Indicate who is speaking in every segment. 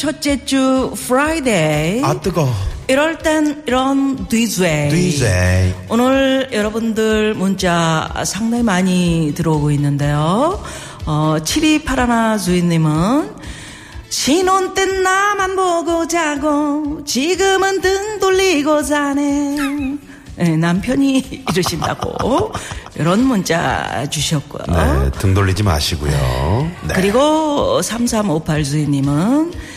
Speaker 1: 첫째 주 Friday.
Speaker 2: 아 뜨거.
Speaker 1: 이럴 땐 이런
Speaker 2: DJ. DJ.
Speaker 1: 오늘 여러분들 문자 상당히 많이 들어오고 있는데요. 어, 7281 주인님은 신혼 땐 나만 보고 자고 지금은 등 돌리고 자네. 네, 남편이 이러신다고 이런 문자 주셨고요.
Speaker 2: 네, 등 돌리지 마시고요. 네.
Speaker 1: 그리고 3358 주인님은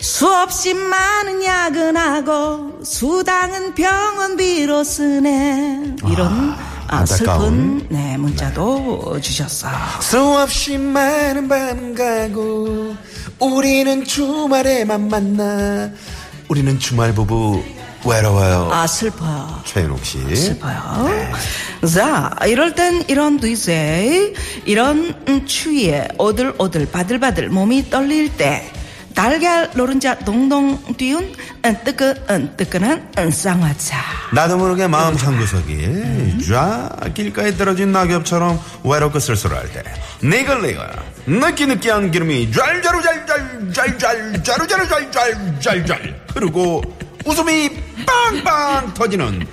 Speaker 1: 수없이 많은 야근하고 수당은 병원비로 쓰네 이런 아. 슬픈 네, 문자도 주셨어요.
Speaker 2: 수없이 많은 밤 가고 우리는 주말에만 만나. 우리는 주말 부부 외로워요.
Speaker 1: 아 슬퍼요.
Speaker 2: 최윤옥 씨.
Speaker 1: 슬퍼요. 자, 이럴 땐 이런 뒤세, 이런 음, 추위에 오들오들 바들바들 몸이 떨릴 때 달걀 노른자 동동 띄운 음, 뜨끈 음, 뜨끈한 음, 쌍화차.
Speaker 2: 나도 모르게 마음 한 구석이 쫙 길가에 떨어진 낙엽처럼 외롭고 쓸쓸할 때 니글니글 느끼느끼한 기름이 짤짤짤짤짤짤 짜루짜루짤짤짤짤 흐르고 웃음이 빵빵 터지는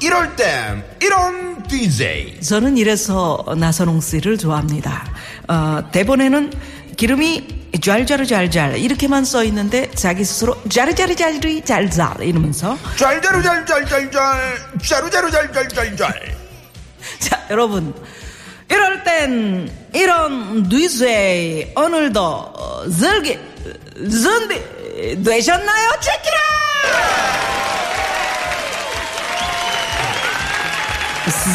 Speaker 2: 이럴 땐 이런 DJ
Speaker 1: 저는 이래서 나선홍 씨를 좋아합니다. 어, 대본에는 기름이 좔좔잘잘 이렇게만 써 있는데 자기 스스로 짜르짜르짜르 잘잘 이러면서
Speaker 2: 짤짤짤짤짤짤 짜루짜루짤짤짤짤
Speaker 1: 자 여러분 이럴 땐 이런 뒤쇠 오늘도 어, 즐기 준비 되셨나요? 체키라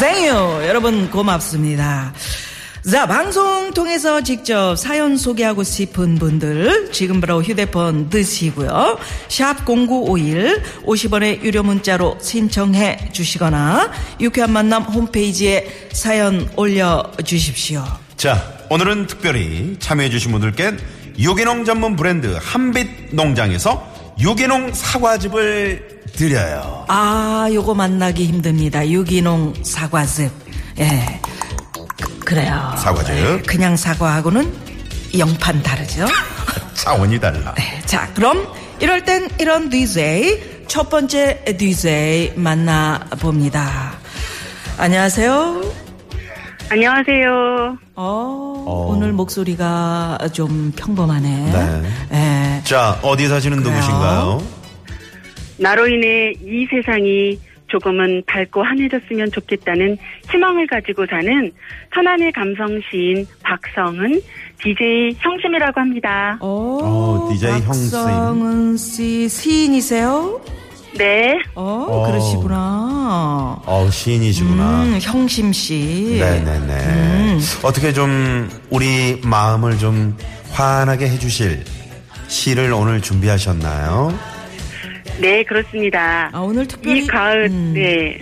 Speaker 1: 생유 여러분 고맙습니다. 자, 방송 통해서 직접 사연 소개하고 싶은 분들 지금 바로 휴대폰 드시고요. 샵 0951 50원의 유료 문자로 신청해 주시거나 유쾌한 만남 홈페이지에 사연 올려 주십시오.
Speaker 2: 자, 오늘은 특별히 참여해 주신 분들께 유기농 전문 브랜드 한빛 농장에서 유기농 사과즙을 드려요.
Speaker 1: 아, 요거 만나기 힘듭니다. 유기농 사과즙. 예. 그- 그래요.
Speaker 2: 사과즙.
Speaker 1: 예, 그냥 사과하고는 영판 다르죠?
Speaker 2: 차원이 달라.
Speaker 1: 네, 자, 그럼 이럴 땐 이런 DJ 첫 번째 DJ 만나 봅니다. 안녕하세요.
Speaker 3: 안녕하세요.
Speaker 1: 어, 오늘 목소리가 좀 평범하네.
Speaker 2: 네.
Speaker 1: 예.
Speaker 2: 자, 어디 사시는
Speaker 1: 그래요?
Speaker 2: 누구신가요?
Speaker 3: 나로 인해 이 세상이 조금은 밝고 환해졌으면 좋겠다는 희망을 가지고 사는 천안의 감성 시인 박성은 DJ 형심이라고 합니다.
Speaker 1: 어,
Speaker 2: 어, DJ.
Speaker 1: 박성은 씨 시인이세요?
Speaker 3: 네.
Speaker 1: 어,
Speaker 2: 어.
Speaker 1: 그러시구나.
Speaker 2: 어, 시인이시구나.
Speaker 1: 음, 형심 씨.
Speaker 2: 네네네.
Speaker 1: 음.
Speaker 2: 어떻게 좀 우리 마음을 좀 환하게 해주실 시를 오늘 준비하셨나요?
Speaker 3: 네, 그렇습니다.
Speaker 1: 아, 오늘 특별히
Speaker 3: 이 가을,
Speaker 1: 음,
Speaker 3: 네.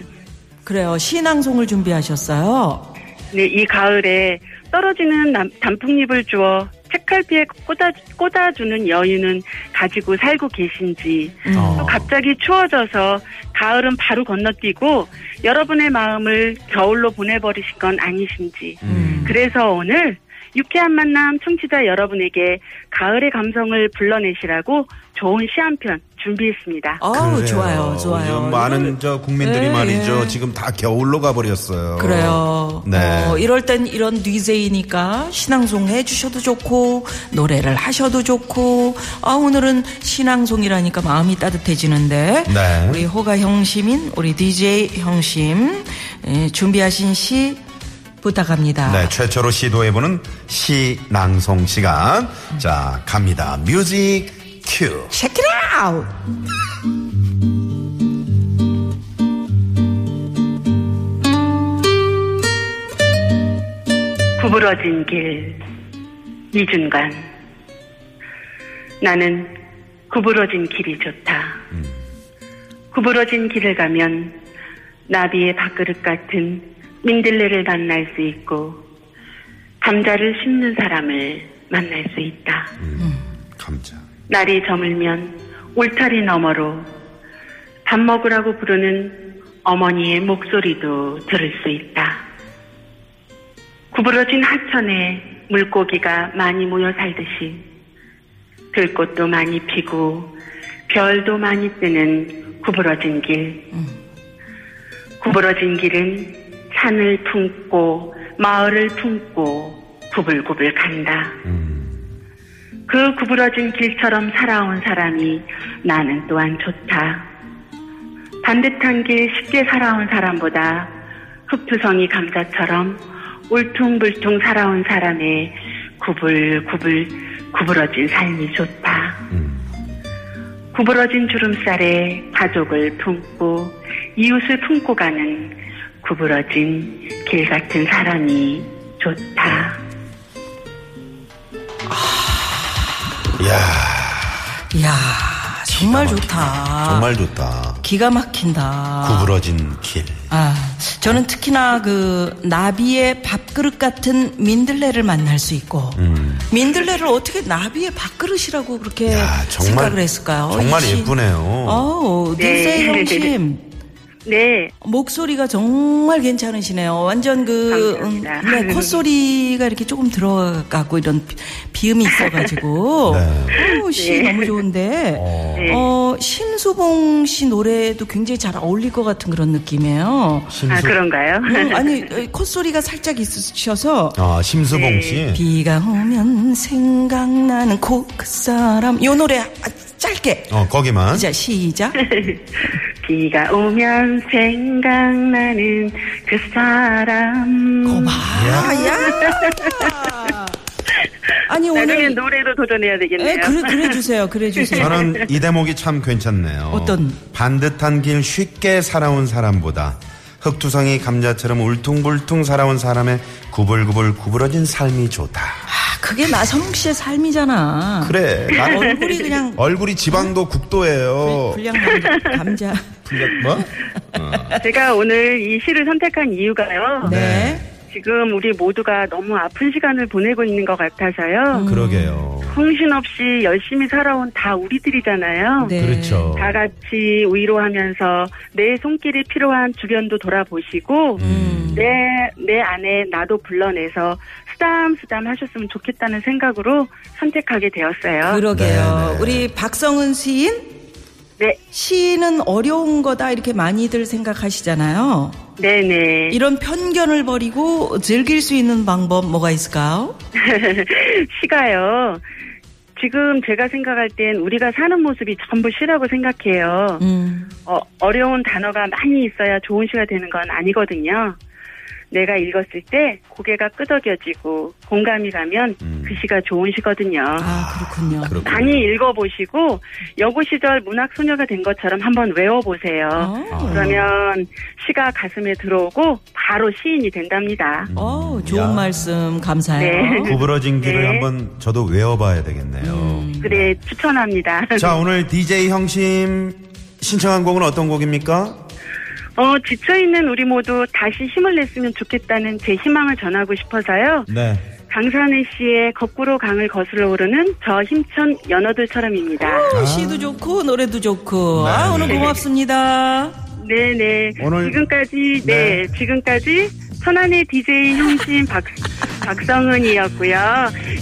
Speaker 1: 그래요. 신앙송을 준비하셨어요.
Speaker 3: 네, 이 가을에 떨어지는 남- 단풍잎을 주어 책갈피에 꽂아, 꽂아주는 여유는 가지고 살고 계신지,
Speaker 1: 음.
Speaker 2: 어.
Speaker 3: 또 갑자기 추워져서 가을은 바로 건너뛰고 여러분의 마음을 겨울로 보내버리실 건 아니신지.
Speaker 1: 음.
Speaker 3: 그래서 오늘 유쾌한 만남 청취자 여러분에게 가을의 감성을 불러내시라고 좋은 시 한 편 준비했습니다.
Speaker 1: 어우. 좋아요, 좋아요.
Speaker 2: 요즘 많은 저 국민들이
Speaker 1: 예,
Speaker 2: 말이죠.
Speaker 1: 예.
Speaker 2: 지금 다 겨울로 가버렸어요.
Speaker 1: 그래요.
Speaker 2: 네.
Speaker 1: 어, 이럴 땐 이런 DJ니까 신앙송 해주셔도 좋고 노래를 하셔도 좋고 아 오늘은 신앙송이라니까 마음이 따뜻해지는데
Speaker 2: 네.
Speaker 1: 우리 호가 형심인 우리 DJ 형심 예, 준비하신 시 부탁합니다.
Speaker 2: 네, 최초로 시도해보는 시 낭송 시간. 자, 갑니다. 뮤직 큐.
Speaker 1: Check it out.
Speaker 3: 구부러진 길 이준관 나는 구부러진 길이 좋다. 구부러진 길을 가면 나비의 밥그릇 같은 민들레를 만날 수 있고 감자를 심는 사람을 만날 수 있다.
Speaker 2: 감자.
Speaker 3: 날이 저물면 울타리 너머로 밥 먹으라고 부르는 어머니의 목소리도 들을 수 있다. 구부러진 하천에 물고기가 많이 모여 살듯이 들꽃도 많이 피고 별도 많이 뜨는 구부러진 길. 구부러진 길은 산을 품고 마을을 품고 구불구불 간다. 그 구부러진 길처럼 살아온 사람이 나는 또한 좋다. 반듯한 길 쉽게 살아온 사람보다 흑투성이 감자처럼 울퉁불퉁 살아온 사람의 구불구불 구부러진 삶이 좋다. 구부러진 주름살에 가족을 품고 이웃을 품고 가는 구부러진 길 같은 사람이 좋다.
Speaker 2: 이야,
Speaker 1: 이야 정말 좋다.
Speaker 2: 정말 좋다.
Speaker 1: 기가 막힌다.
Speaker 2: 구부러진 길.
Speaker 1: 아, 저는 특히나 그 나비의 밥그릇 같은 민들레를 만날 수 있고 민들레를 어떻게 나비의 밥그릇이라고 그렇게
Speaker 2: 야, 정말-
Speaker 1: 생각을 했을까요?
Speaker 2: 정말 예쁘네요.
Speaker 1: 어우,
Speaker 3: 네.
Speaker 1: DJ 형심
Speaker 3: 네,
Speaker 1: 목소리가 정말 괜찮으시네요. 완전 그. 음, 네, 콧소리가 이렇게 조금 들어가고 이런 비- 비음이 있어가지고
Speaker 2: 네.
Speaker 1: 오, 시
Speaker 3: 네.
Speaker 1: 너무 좋은데
Speaker 2: 어,
Speaker 3: 네.
Speaker 1: 어 심수봉 씨 노래도 굉장히 잘 어울릴 것 같은 그런 느낌이에요.
Speaker 2: 심수,
Speaker 3: 아 그런가요?
Speaker 1: 음, 아니 어, 콧소리가 살짝 있으셔서
Speaker 2: 아, 심수봉
Speaker 3: 네.
Speaker 2: 씨.
Speaker 1: 비가 오면 생각나는 그, 그 사람 요 노래 아, 짧게
Speaker 2: 어, 거기만.
Speaker 1: 자 시작
Speaker 3: 비가 오면 생각나는 그 사람.
Speaker 1: 고마야 아니
Speaker 3: 나중에
Speaker 1: 오늘
Speaker 3: 노래로 도전해야 되겠네요.
Speaker 1: 에, 그래 그래 주세요 그래 주세요
Speaker 2: 저는 이 대목이 참 괜찮네요.
Speaker 1: 어떤?
Speaker 2: 반듯한 길 쉽게 살아온 사람보다 흑투성이 감자처럼 울퉁불퉁 살아온 사람의 구불구불 구부러진 삶이 좋다.
Speaker 1: 아, 그게 나선홍 씨의 삶이잖아
Speaker 2: 그래. 나
Speaker 1: 얼굴이 그냥
Speaker 2: 얼굴이 지방도 국도예요.
Speaker 1: 불량 감자, 감자.
Speaker 2: 불량 뭐?
Speaker 3: 제가 오늘 이 시를 선택한 이유가요.
Speaker 1: 네.
Speaker 3: 지금 우리 모두가 너무 아픈 시간을 보내고 있는 것 같아서요.
Speaker 2: 그러게요.
Speaker 3: 정신없이 열심히 살아온 다 우리들이잖아요.
Speaker 1: 네.
Speaker 2: 그렇죠.
Speaker 3: 다 같이 위로하면서 내 손길이 필요한 주변도 돌아보시고
Speaker 1: 음.
Speaker 3: 내, 내 안에 나도 불러내서 쓰담쓰담 하셨으면 좋겠다는 생각으로 선택하게 되었어요.
Speaker 1: 그러게요.
Speaker 2: 네, 네.
Speaker 1: 우리 박성은 시인
Speaker 3: 네,
Speaker 1: 시는 어려운 거다 이렇게 많이들 생각하시잖아요.
Speaker 3: 네네.
Speaker 1: 이런 편견을 버리고 즐길 수 있는 방법 뭐가 있을까요?
Speaker 3: 시가요. 지금 제가 생각할 땐 우리가 사는 모습이 전부 시라고 생각해요.
Speaker 1: 음.
Speaker 3: 어, 어려운 단어가 많이 있어야 좋은 시가 되는 건 아니거든요. 내가 읽었을 때 고개가 끄덕여지고 공감이 가면 그 시가 좋은 시거든요.
Speaker 1: 아 그렇군요.
Speaker 2: 그렇군요.
Speaker 3: 많이 읽어보시고 여고 시절 문학 소녀가 된 것처럼 한번 외워보세요.
Speaker 1: 어.
Speaker 3: 그러면 시가 가슴에 들어오고 바로 시인이 된답니다.
Speaker 1: 어, 좋은
Speaker 2: 야.
Speaker 1: 말씀 감사해요.
Speaker 3: 네.
Speaker 2: 구부러진 길을
Speaker 3: 네.
Speaker 2: 한번 저도 외워봐야 되겠네요.
Speaker 3: 그래 추천합니다.
Speaker 2: 자, 오늘 DJ 형심 신청한 곡은 어떤 곡입니까?
Speaker 3: 어, 지쳐있는 우리 모두 다시 힘을 냈으면 좋겠다는 제 희망을 전하고 싶어서요.
Speaker 2: 네.
Speaker 3: 강산혜 씨의 거꾸로 강을 거슬러 오르는 저 힘찬 연어들처럼입니다.
Speaker 1: 어, 시도 좋고 노래도 좋고. 아,
Speaker 2: 네.
Speaker 1: 오늘 고맙습니다.
Speaker 3: 네네.
Speaker 2: 오늘-
Speaker 3: 지금까지, 네,
Speaker 2: 네.
Speaker 3: 지금까지 천안의 DJ 형신 박, 박성은이었고요.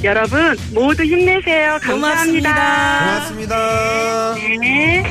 Speaker 3: 여러분 모두 힘내세요. 감사합니다.
Speaker 2: 고맙습니다.
Speaker 3: 네.
Speaker 4: 오르는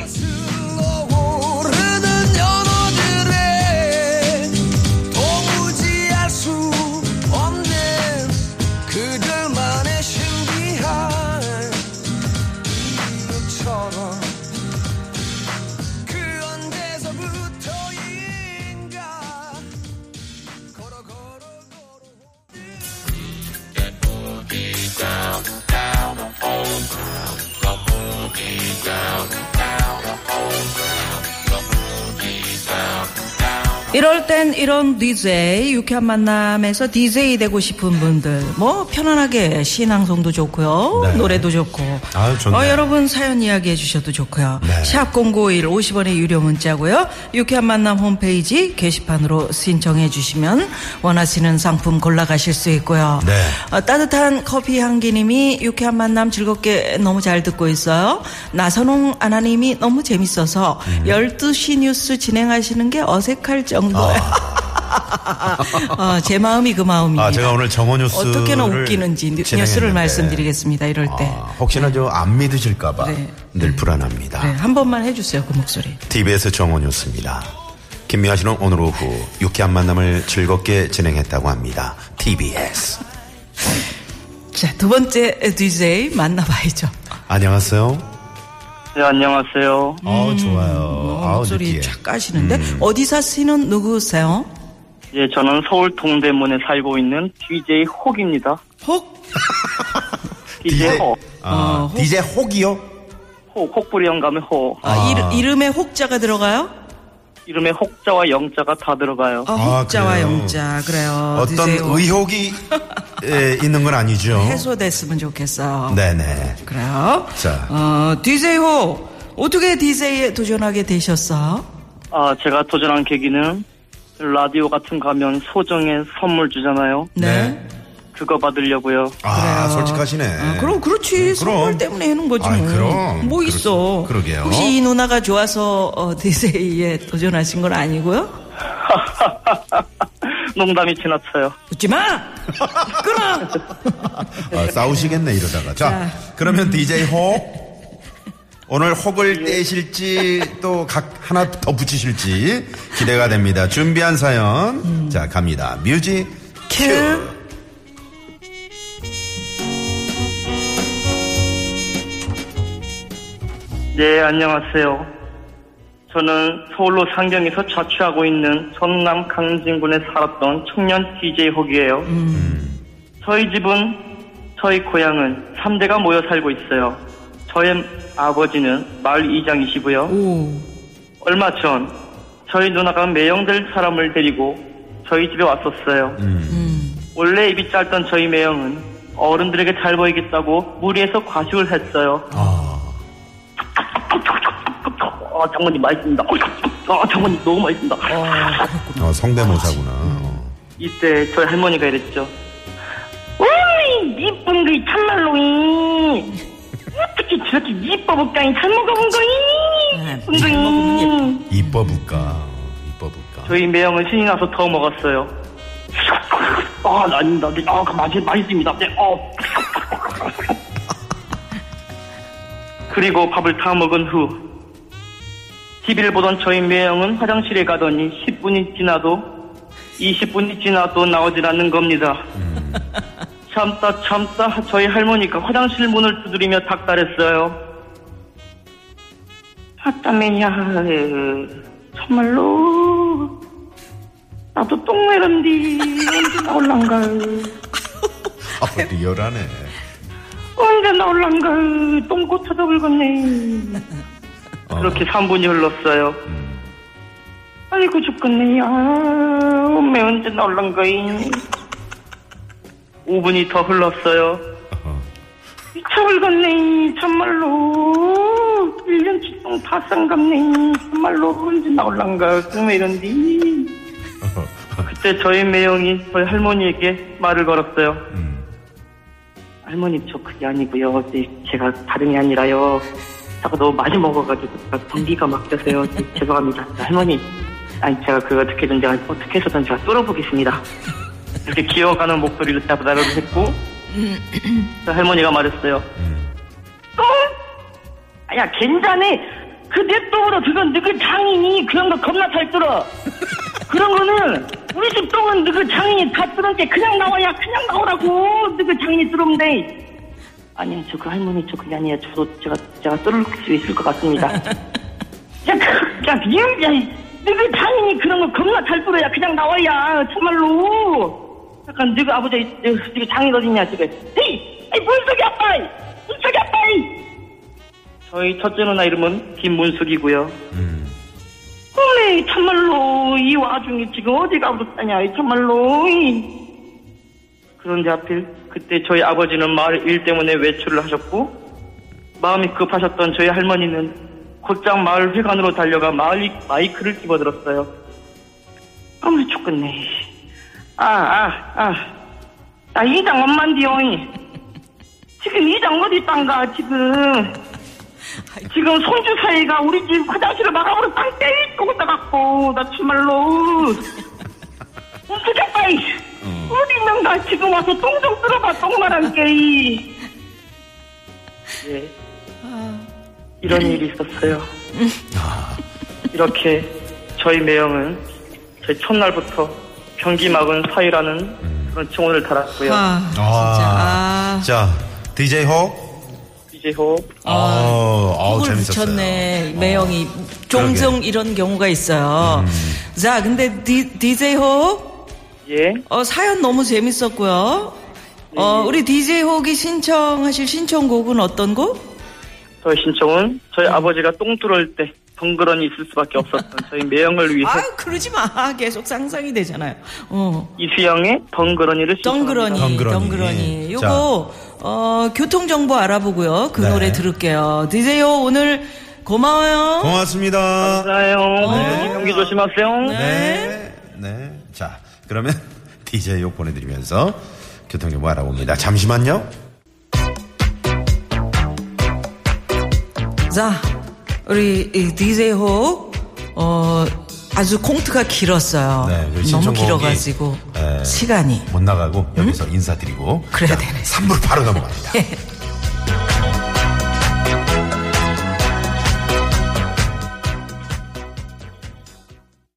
Speaker 1: 이럴 땐 이런 DJ 유쾌한 만남에서 DJ 되고 싶은 분들 뭐 편안하게 신앙송도 좋고요
Speaker 2: 네.
Speaker 1: 노래도 좋고
Speaker 2: 아유, 좋네요.
Speaker 1: 어, 여러분 사연 이야기해 주셔도 좋고요
Speaker 2: 네.
Speaker 1: 샵 #0951 50원의 유료 문자고요 유쾌한 만남 홈페이지 게시판으로 신청해 주시면 원하시는 상품 골라가실 수 있고요
Speaker 2: 네.
Speaker 1: 어, 따뜻한 커피 향기님이 유쾌한 만남 즐겁게 너무 잘 듣고 있어요. 나선홍 아나님이 너무 재밌어서
Speaker 2: 음.
Speaker 1: 12시 뉴스 진행하시는 게 어색할 정도 야. 어, 제 마음이 그 마음입니다.
Speaker 2: 아, 제가 오늘 정오 뉴스를
Speaker 1: 어떻게나 웃기는지 뉴- 뉴스를. 말씀드리겠습니다. 이럴 때.
Speaker 2: 아, 혹시나 저 안 믿으실까봐
Speaker 1: 네.
Speaker 2: 늘 불안합니다.
Speaker 1: 네, 한 번만 해주세요. 그 목소리.
Speaker 2: TBS 정오 뉴스입니다. 김미아 씨는 오늘 오후 유쾌한 만남을 즐겁게 진행했다고 합니다. TBS.
Speaker 1: 자, 두 번째 DJ 만나봐야죠.
Speaker 2: 안녕하세요.
Speaker 5: 네, 안녕하세요.
Speaker 2: 어 좋아요.
Speaker 1: 어,
Speaker 2: 아우,
Speaker 1: 목소리
Speaker 2: 느끼해.
Speaker 1: 쫙 까시는데
Speaker 2: 음.
Speaker 1: 어디 사시는 누구세요?
Speaker 5: 예, 저는 서울 동대문에 살고 있는 DJ 혹입니다.
Speaker 1: 혹?
Speaker 5: DJ 혹.
Speaker 2: 아,
Speaker 1: 어, 혹.
Speaker 2: DJ 혹이요?
Speaker 5: 혹, 혹부리 영감의 혹.
Speaker 1: 아, 이르- 이름에 혹자가 들어가요?
Speaker 5: 이름에 혹자와 영자가 다 들어가요.
Speaker 1: 아,
Speaker 2: 아,
Speaker 1: 혹자와
Speaker 2: 그래요?
Speaker 1: 영자 그래요.
Speaker 2: 어떤
Speaker 1: 드세요.
Speaker 2: 의혹이 에, 있는 건 아니죠?
Speaker 1: 해소됐으면 좋겠어.
Speaker 2: 네네.
Speaker 1: 그래요.
Speaker 2: 자.
Speaker 1: 어, DJ 호 어떻게 DJ에 도전하게 되셨어?
Speaker 5: 아, 제가 도전한 계기는 라디오 같은 거 하면 소정의 선물 주잖아요.
Speaker 1: 네.
Speaker 5: 그거 받으려고요.
Speaker 2: 아, 솔직하시네.
Speaker 1: 아, 그럼 그렇지.
Speaker 2: 그럼.
Speaker 1: 선물 때문에 하는 거지
Speaker 2: 아이,
Speaker 1: 뭐.
Speaker 2: 그럼.
Speaker 1: 뭐
Speaker 2: 그렇-
Speaker 1: 있어.
Speaker 2: 그러 게요.
Speaker 1: 혹시 이 누나가 좋아서 어, DJ에 도전하신 건 아니고요?
Speaker 5: 농담이 지나쳐요.
Speaker 1: 웃지 마. 끊어.
Speaker 2: 아, 싸우시겠네 이러다가. 자,
Speaker 1: 자.
Speaker 2: 그러면 DJ 혹 오늘 혹을 떼실지 또 각 하나 더 붙이실지 기대가 됩니다. 준비한 사연 자 갑니다. 뮤직 큐.
Speaker 5: 네, 안녕하세요. 저는 서울로 상경에서 자취하고 있는 전남 강진군에 살았던 청년 DJ 혹이에요. 저희 집은, 저희 고향은 3대가 모여 살고 있어요. 저의 아버지는 마을 이장이시고요.
Speaker 1: 오.
Speaker 5: 얼마 전 저희 누나가 매형될 사람을 데리고 저희 집에 왔었어요. 원래 입이 짧던 저희 매형은 어른들에게 잘 보이겠다고 무리해서 과식을 했어요.
Speaker 2: 아,
Speaker 5: 아, 장모님 맛있습니다. 아, 장모님 너무 맛있습니다.
Speaker 2: 어, 성대모사구나. 어.
Speaker 5: 이때 저희 할머니가 이랬죠. 어이, 이쁜 게 참말로, 이. 어떻게 저렇게 이뻐 볼까이 잘 먹어본 거이?
Speaker 1: 아,
Speaker 5: 이쁜
Speaker 1: 잘 먹으면
Speaker 5: 거이.
Speaker 2: 이뻐 볼까? 이뻐 볼까?
Speaker 5: 저희 매형은 신이 나서 더 먹었어요. 아, 아닙니다. 네, 아, 그 맛이, 맛있습니다. 네, 어. 그리고 밥을 다 먹은 후, TV를 보던 저희 매형은 화장실에 가더니 10분이 지나도, 20분이 지나도 나오질 않는 겁니다. 참다 참다 저희 할머니가 화장실 문을 두드리며 닥달했어요. 아따매야, 정말로 나도 똥 내란디 언제 나올란가
Speaker 2: 아, 리얼하네.
Speaker 5: 언제 나올란가 똥꼬 찾아불겠네
Speaker 2: 어.
Speaker 5: 그렇게 3분이 흘렀어요.
Speaker 2: 음.
Speaker 5: 아이고 죽겠네. 아 엄매 언제 나올란가 5분이 더 흘렀어요.
Speaker 2: 어.
Speaker 5: 미쳐불겠네 참말로. 1년치 똥다 싼갑네. 참말로 언제 나올란가 꿈에 이런디. 그때 저희 매형이 저희 할머니에게 말을 걸었어요.
Speaker 2: 음.
Speaker 5: 할머니 저 그게 아니고요. 네, 제가 다름이 아니라요 제가 너무 많이 먹어가지고 분비가 막혀서요 네, 죄송합니다 할머니 아니 제가 그거 어떻게든 제가 어떻게 해서든 제가 뚫어보겠습니다 이렇게 기어가는 목소리를 따다다를 했고 그 할머니가 말했어요. 어? 야 괜찮네. 그내 똥으로 그건 너그 장인이 그런 거 겁나 잘 뚫어. 그런 거는 우리 집 똥은 너그 장인이 다 뚫은게 그냥 나와야 그냥 나오라고 너그 장인이 뚫으면 돼. 아니요 저 그 할머니 저 그게 아니에요. 저도 제가 제가 뚫을 수 있을 것 같습니다. 야, 그, 야, 이, 야, 너그 장인이 그런 거 겁나 잘 뚫어야 그냥 나와야, 참말로. 약간, 너그 아버지, 너그 장인 어딨냐, 지금. 헤이! 아이, 문숙이 아빠! 문숙이 아빠! 저희 첫째 누나 이름은 김문숙이고요. 어메, 참말로, 이 와중에 지금 어디 가버렸다냐, 이 참말로. 이. 그런데 하필, 그때 저희 아버지는 마을 일 때문에 외출을 하셨고, 마음이 급하셨던 저희 할머니는 곧장 마을 회관으로 달려가 마을 마이크를 집어들었어요. 어머 죽겠네. 아, 아, 아. 나 이장 엄만디요. 지금 이장 어디 있단가, 지금. 지금 손주 사이가 우리 집 화장실을 막아버려 땅 때리 고 나갔고, 나 참말로. 어떻게 빨리. 어디 있는가, 지금 와서 똥 좀 쓸어봐, 똥말한 게. 예. 이런 일이 있었어요. 이렇게 저희 매형은 저희 첫날부터 변기 막은 사이라는 그런 칭호를 달았고요.
Speaker 1: 아, 진짜. 아,
Speaker 2: 자, DJ 호.
Speaker 5: 이제 호
Speaker 2: 아, 어,
Speaker 1: 곡을
Speaker 2: 재밌었어요.
Speaker 1: 붙였네, 매형이. 종종 이런 경우가 있어요. 자, 근데 디, DJ 호,
Speaker 5: 예.
Speaker 1: 어, 사연 너무 재밌었고요. 어, 우리 DJ 혹이 신청하실 신청곡은 어떤 곡?
Speaker 5: 저희 신청은 저희
Speaker 1: 음.
Speaker 5: 아버지가 똥 뚫을 때 덩그러니 있을 수밖에 없었던 저희 매형을 위해
Speaker 1: 아, 그러지 마. 계속 상상이 되잖아요. 어.
Speaker 5: 이수영의 덩그러니를
Speaker 1: 덩그러니,
Speaker 5: 신청합니다.
Speaker 2: 덩그러니.
Speaker 1: 덩그러니.
Speaker 2: 자.
Speaker 1: 요거, 어, 교통 정보 알아보고요. 그
Speaker 2: 네.
Speaker 1: 노래 들을게요. 디제요, 오늘 고마워요.
Speaker 2: 고맙습니다.
Speaker 5: 감사해요.
Speaker 1: 네.
Speaker 5: 경기 조심하세요.
Speaker 2: 네. 네. 자, 그러면 DJ 욕 보내드리면서 교통 정보 알아봅니다. 잠시만요.
Speaker 1: 자, 우리 디제이 혹, 어, 아주 콩트가 길었어요.
Speaker 2: 네,
Speaker 1: 너무 길어가지고
Speaker 2: 에,
Speaker 1: 시간이
Speaker 2: 못 나가고 여기서 인사드리고
Speaker 1: 그래야
Speaker 2: 자,
Speaker 1: 되네.
Speaker 2: 3부 바로 넘어갑니다.